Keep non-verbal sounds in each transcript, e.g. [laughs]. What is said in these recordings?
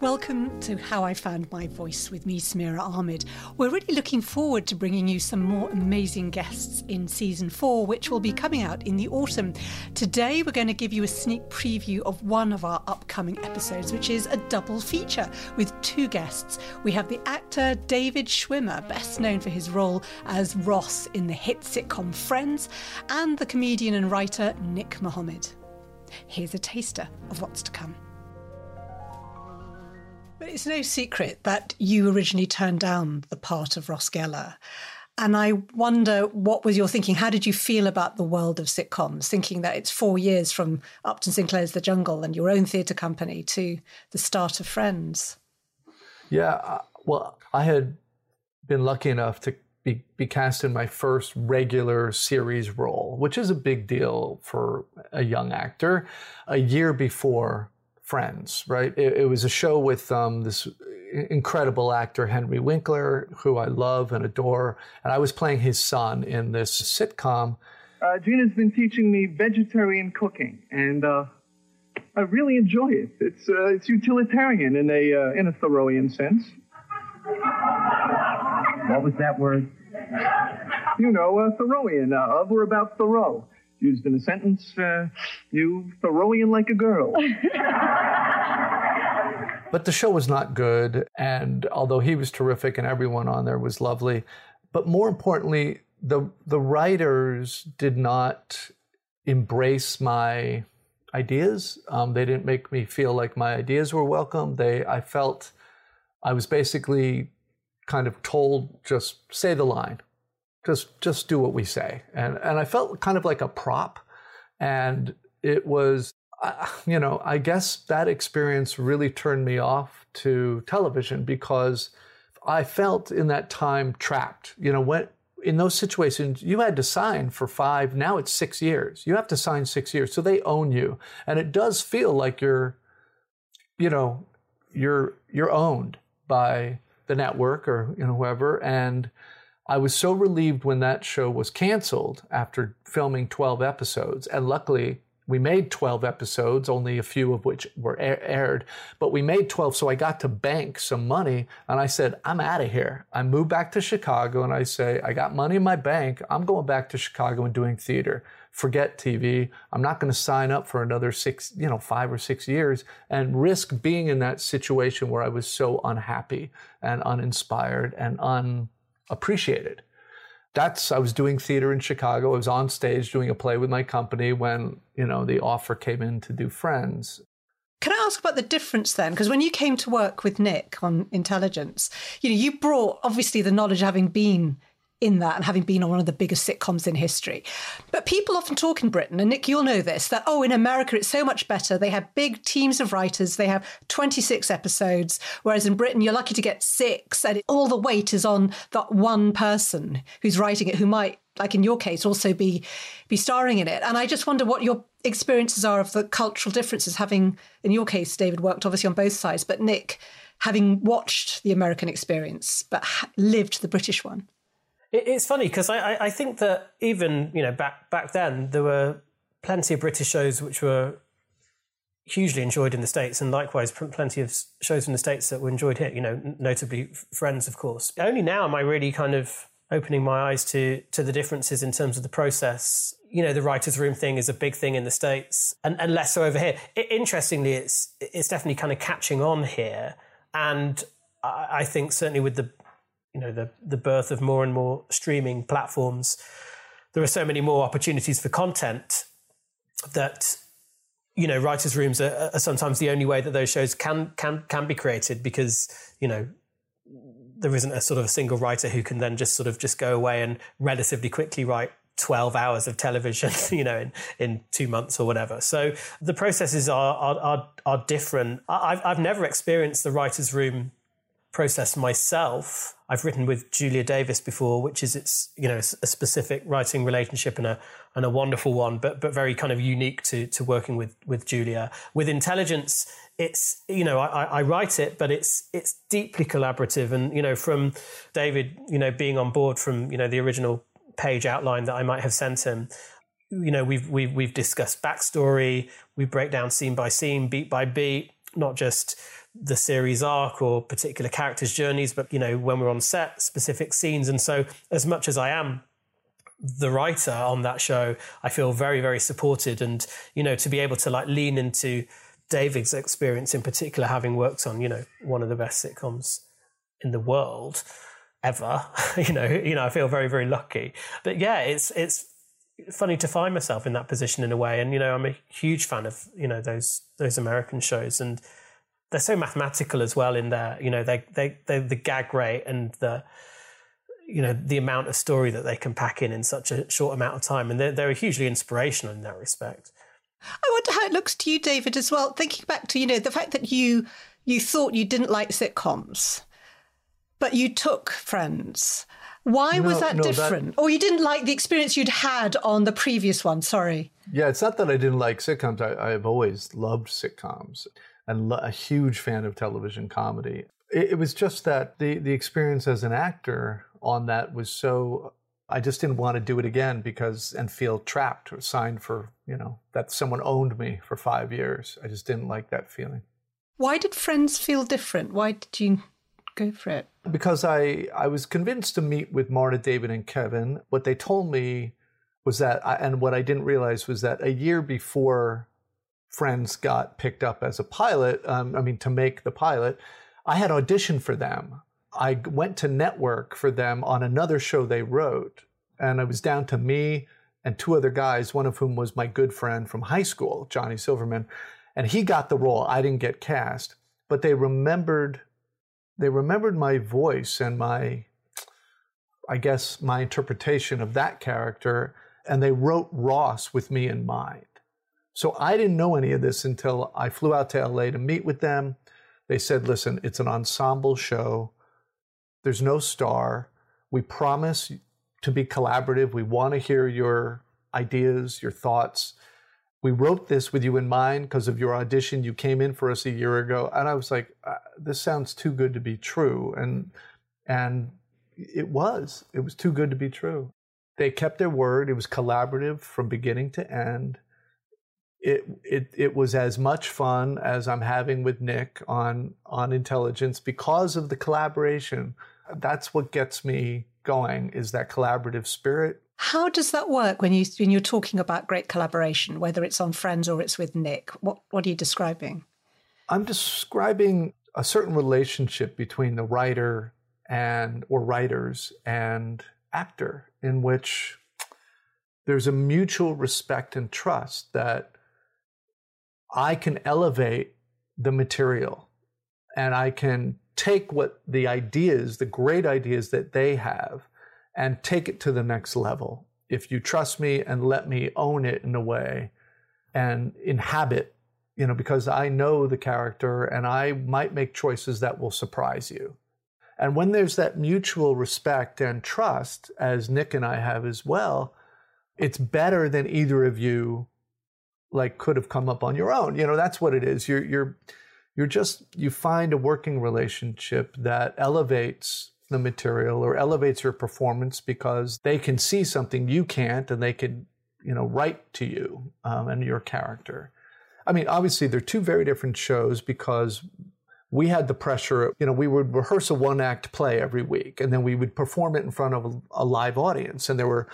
Welcome to How I Found My Voice with me, Samira Ahmed. We're really looking forward to bringing you some more amazing guests in season four, which will be coming out in the autumn. Today, we're going to give you a sneak preview of one of our upcoming episodes, which is a double feature with two guests. We have the actor David Schwimmer, best known for his role as Ross in the hit sitcom Friends, and the comedian and writer Nick Mohammed. Here's a taster of what's to come. But it's no secret that you originally turned down the part of Ross Geller. And I wonder what was your thinking? How did you feel about the world of sitcoms, thinking that it's four years from Upton Sinclair's The Jungle and your own theatre company to the start of Friends? Yeah, uh, well, I had been lucky enough to be, be cast in my first regular series role, which is a big deal for a young actor, a year before Friends, right? It, it was a show with um, this incredible actor, Henry Winkler, who I love and adore. And I was playing his son in this sitcom. Uh, Gina's been teaching me vegetarian cooking, and uh, I really enjoy it. It's, uh, it's utilitarian in a, uh, in a Thoreauian sense. What was that word? You know, uh, Thoreauian, uh, of or about Thoreau used in a sentence, uh, you Thoreauian like a girl. [laughs] but the show was not good, and although he was terrific and everyone on there was lovely, but more importantly, the the writers did not embrace my ideas. Um, they didn't make me feel like my ideas were welcome. They, I felt, I was basically kind of told just say the line just just do what we say. And and i felt kind of like a prop. And it was you know i guess that experience really turned me off to television because i felt in that time trapped. You know when in those situations you had to sign for five now it's six years. You have to sign six years so they own you. And it does feel like you're you know you're you're owned by the network or you know whoever. And I was so relieved when that show was canceled after filming 12 episodes. And luckily, we made 12 episodes, only a few of which were aired, but we made 12. So I got to bank some money and I said, I'm out of here. I moved back to Chicago and I say, I got money in my bank. I'm going back to Chicago and doing theater. Forget TV. I'm not going to sign up for another six, you know, five or six years and risk being in that situation where I was so unhappy and uninspired and un appreciated. That's I was doing theater in Chicago. I was on stage doing a play with my company when, you know, the offer came in to do Friends. Can I ask about the difference then? Because when you came to work with Nick on intelligence, you know, you brought obviously the knowledge having been in that and having been on one of the biggest sitcoms in history. But people often talk in Britain, and Nick, you'll know this, that, oh, in America, it's so much better. They have big teams of writers, they have 26 episodes, whereas in Britain, you're lucky to get six, and all the weight is on that one person who's writing it, who might, like in your case, also be, be starring in it. And I just wonder what your experiences are of the cultural differences, having, in your case, David worked obviously on both sides, but Nick, having watched the American experience, but lived the British one. It's funny because I, I think that even you know back back then there were plenty of British shows which were hugely enjoyed in the States, and likewise, plenty of shows in the States that were enjoyed here, you know, notably Friends, of course. Only now am I really kind of opening my eyes to to the differences in terms of the process. You know, the writers' room thing is a big thing in the states, and, and less so over here. It, interestingly, it's it's definitely kind of catching on here, and I, I think certainly with the you know the the birth of more and more streaming platforms, there are so many more opportunities for content that you know writers' rooms are, are sometimes the only way that those shows can can can be created because you know there isn't a sort of a single writer who can then just sort of just go away and relatively quickly write 12 hours of television, [laughs] you know, in, in two months or whatever. So the processes are, are, are, are different. I've, I've never experienced the writer's room process myself. I've written with Julia Davis before, which is it's you know a specific writing relationship and a and a wonderful one, but but very kind of unique to to working with with Julia. With intelligence, it's you know I, I write it, but it's it's deeply collaborative, and you know from David, you know being on board from you know the original page outline that I might have sent him. You know we've we've we've discussed backstory, we break down scene by scene, beat by beat, not just the series arc or particular characters' journeys, but you know, when we're on set, specific scenes. And so, as much as I am the writer on that show, I feel very, very supported. And you know, to be able to like lean into David's experience in particular, having worked on you know one of the best sitcoms in the world ever, [laughs] you know, you know, I feel very, very lucky. But yeah, it's it's funny to find myself in that position in a way. And you know, I'm a huge fan of you know those those American shows and they're so mathematical as well in their You know, they they they the gag rate and the you know the amount of story that they can pack in in such a short amount of time, and they're they're hugely inspirational in that respect. I wonder how it looks to you, David, as well. Thinking back to you know the fact that you you thought you didn't like sitcoms, but you took Friends. Why no, was that no, different? That... Or you didn't like the experience you'd had on the previous one? Sorry. Yeah, it's not that I didn't like sitcoms. I, I've always loved sitcoms and a huge fan of television comedy. It, it was just that the the experience as an actor on that was so I just didn't want to do it again because and feel trapped or signed for, you know, that someone owned me for 5 years. I just didn't like that feeling. Why did Friends feel different? Why did you go for it? Because I I was convinced to meet with Marta, David and Kevin. What they told me was that I, and what I didn't realize was that a year before friends got picked up as a pilot, um, I mean, to make the pilot, I had auditioned for them. I went to network for them on another show they wrote. And it was down to me and two other guys, one of whom was my good friend from high school, Johnny Silverman. And he got the role. I didn't get cast. But they remembered they remembered my voice and my I guess my interpretation of that character. And they wrote Ross with me in mind. So I didn't know any of this until I flew out to LA to meet with them. They said, listen, it's an ensemble show. There's no star. We promise to be collaborative. We want to hear your ideas, your thoughts. We wrote this with you in mind because of your audition. You came in for us a year ago. And I was like, uh, this sounds too good to be true. And, and it was. It was too good to be true. They kept their word. It was collaborative from beginning to end it, it it was as much fun as I'm having with Nick on on intelligence because of the collaboration. That's what gets me going is that collaborative spirit. How does that work when you when you're talking about great collaboration, whether it's on Friends or it's with Nick? What what are you describing? I'm describing a certain relationship between the writer and or writers and actor in which there's a mutual respect and trust that I can elevate the material and I can take what the ideas, the great ideas that they have, and take it to the next level. If you trust me and let me own it in a way and inhabit, you know, because I know the character and I might make choices that will surprise you. And when there's that mutual respect and trust, as Nick and I have as well, it's better than either of you like could have come up on your own. You know, that's what it is. You're you're you're just you find a working relationship that elevates the material or elevates your performance because they can see something you can't and they can you know write to you um, and your character I mean, obviously, they're two very different shows because we had the pressure, you know, we would rehearse a one act play every week and then we would perform it in front of a, live audience. And there were,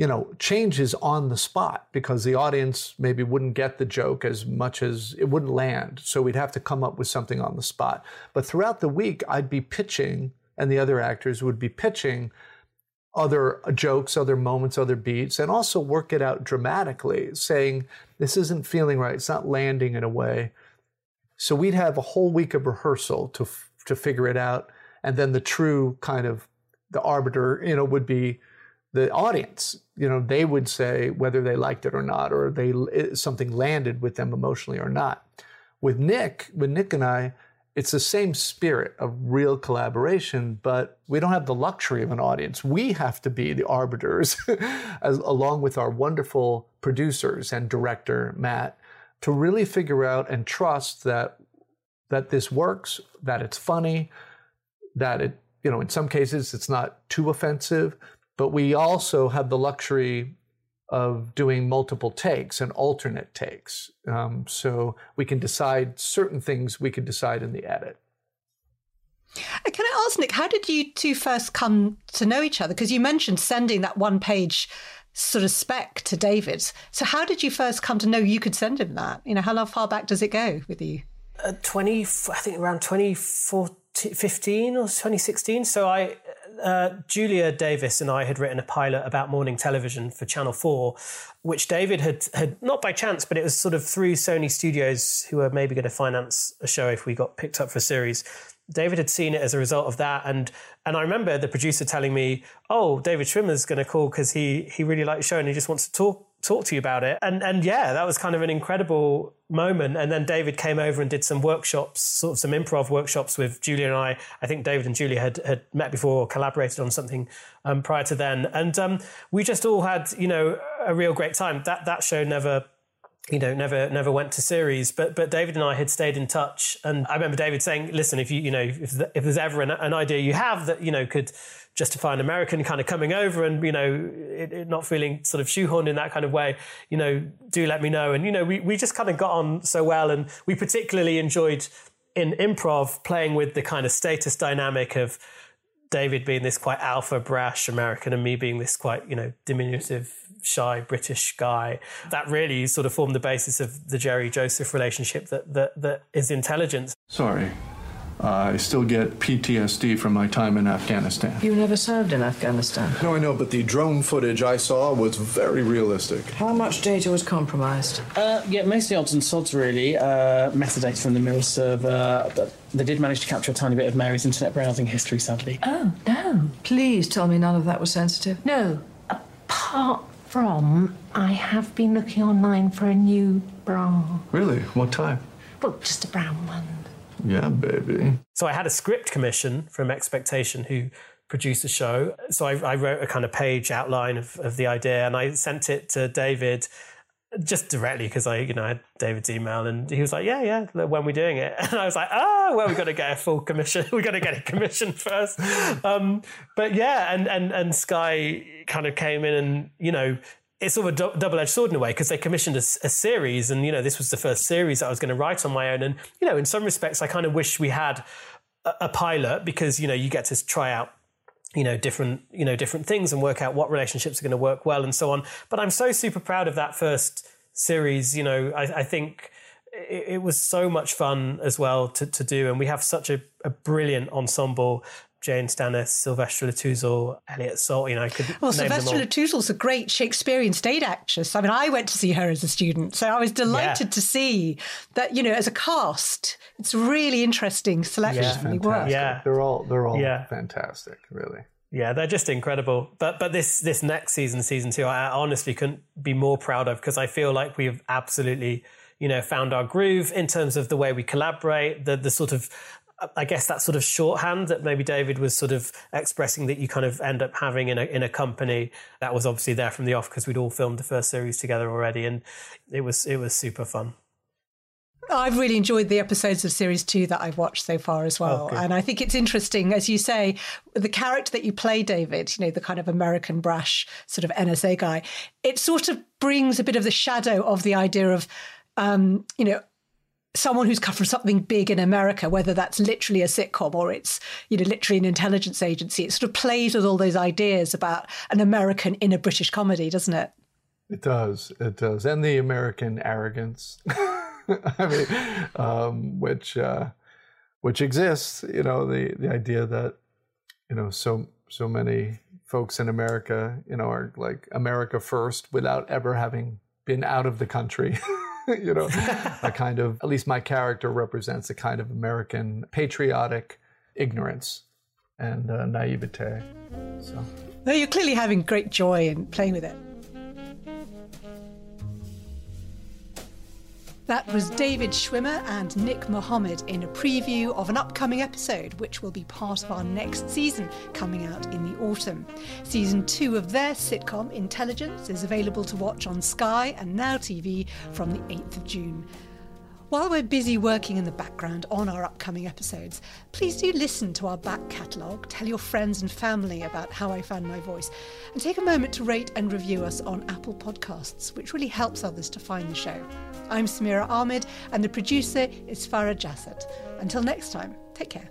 you know, changes on the spot because the audience maybe wouldn't get the joke as much as it wouldn't land. So we'd have to come up with something on the spot. But throughout the week, I'd be pitching and the other actors would be pitching other jokes, other moments, other beats, and also work it out dramatically, saying, this isn't feeling right, it's not landing in a way. So we'd have a whole week of rehearsal to, to figure it out. And then the true kind of the arbiter, you know, would be the audience. You know, they would say whether they liked it or not, or they something landed with them emotionally or not. With Nick, with Nick and I, it's the same spirit of real collaboration, but we don't have the luxury of an audience. We have to be the arbiters, [laughs] as, along with our wonderful producers and director, Matt, to really figure out and trust that that this works, that it's funny, that it, you know, in some cases it's not too offensive, but we also have the luxury of doing multiple takes and alternate takes. Um, so we can decide certain things we could decide in the edit. Uh, can I ask, Nick, how did you two first come to know each other? Because you mentioned sending that one page sort of spec to David. So how did you first come to know you could send him that? You know, how far back does it go with you? Uh, 20, I think around 2015 or 2016. So I, uh, Julia Davis and I had written a pilot about morning television for Channel 4, which David had, had not by chance, but it was sort of through Sony Studios, who were maybe going to finance a show if we got picked up for a series. David had seen it as a result of that, and and I remember the producer telling me, "Oh, David Schwimmer's going to call because he he really liked the show and he just wants to talk talk to you about it." And and yeah, that was kind of an incredible moment. And then David came over and did some workshops, sort of some improv workshops with Julia and I. I think David and Julia had had met before, or collaborated on something um, prior to then, and um, we just all had you know a real great time. That that show never you know, never never went to series. But but David and I had stayed in touch, and I remember David saying, "Listen, if you you know if, if there's ever an, an, idea you have that you know could justify an American kind of coming over and you know it, it not feeling sort of shoehorned in that kind of way, you know, do let me know." And you know, we we just kind of got on so well, and we particularly enjoyed in improv playing with the kind of status dynamic of David being this quite alpha, brash American, and me being this quite, you know, diminutive, shy British guy. That really sort of formed the basis of the Jerry Joseph relationship that that, that is intelligence. Sorry. I still get PTSD from my time in Afghanistan. You never served in Afghanistan. No, I know, but the drone footage I saw was very realistic. How much data was compromised? Uh, yeah, mostly odds and sods, really. Uh, metadata from the Mirror server, but they did manage to capture a tiny bit of Mary's internet browsing history, sadly. Oh, no. Please tell me none of that was sensitive. No. Apart from, I have been looking online for a new bra. Really? What type? Well, just a brown one. Yeah, baby. So I had a script commission from Expectation who produced the show. So I, I wrote a kind of page outline of, of the idea and I sent it to David just directly because I, you know, I had David's email and he was like, yeah, yeah, when we're doing it. [laughs] And I was like, oh, well, we've got to get a full commission. we've got to get a commission first. Um, but yeah, and, and, and Sky kind of came in and, you know, it's sort of a double-edged sword in a way because they commissioned a, a, series and you know this was the first series that I was going to write on my own. And you know in some respects I kind of wish we had a, a, pilot because you know you get to try out you know different you know different things and work out what relationships are going to work well and so on. But I'm so super proud of that first series you know I, I think it, it, was so much fun as well to, to do. And we have such a, a brilliant ensemble Jane Stanness, Sylvester Lutouzel, Eliot Salt. You know, I could well, Sylvester Lutouzel's a great Shakespearean stage actress. I mean, I went to see her as a student, so I was delighted yeah. to see that. You know, as a cast, it's really interesting selection. Yeah, yeah. they're all they're all yeah. fantastic, really. Yeah, they're just incredible. But but this this next season, season two, I honestly couldn't be more proud of because I feel like we've absolutely you know found our groove in terms of the way we collaborate, the the sort of I guess that sort of shorthand that maybe David was sort of expressing that you kind of end up having in a in a company that was obviously there from the off because we'd all filmed the first series together already, and it was it was super fun. I've really enjoyed the episodes of series two that I've watched so far as well. Oh, and I think it's interesting, as you say, the character that you play, David, you know, the kind of American brash sort of NSA guy, it sort of brings a bit of the shadow of the idea of um, you know, someone who's come from something big in America, whether that's literally a sitcom or it's, you know, literally an intelligence agency. It sort of plays with all those ideas about an American in a British comedy, doesn't it? It does. It does. And the American arrogance. [laughs] I mean, um, which uh, which exists, you know, the the idea that, you know, so so many folks in America, you know, are like America first without ever having been out of the country. [laughs] [laughs] you know, [laughs] a kind of, at least my character represents a kind of American patriotic ignorance and uh, naivete. So. No, you're clearly having great joy in playing with it. That was David Schwimmer and Nick Mohammed in a preview of an upcoming episode, which will be part of our next season coming out in the autumn. Season two of their sitcom, Intelligence, is available to watch on Sky and Now TV from the 8th of June. While we're busy working in the background on our upcoming episodes, please do listen to our back catalogue, tell your friends and family about how I found my voice, and take a moment to rate and review us on Apple Podcasts, which really helps others to find the show. I'm Samira Ahmed, and the producer is Farah Jassat. Until next time, take care.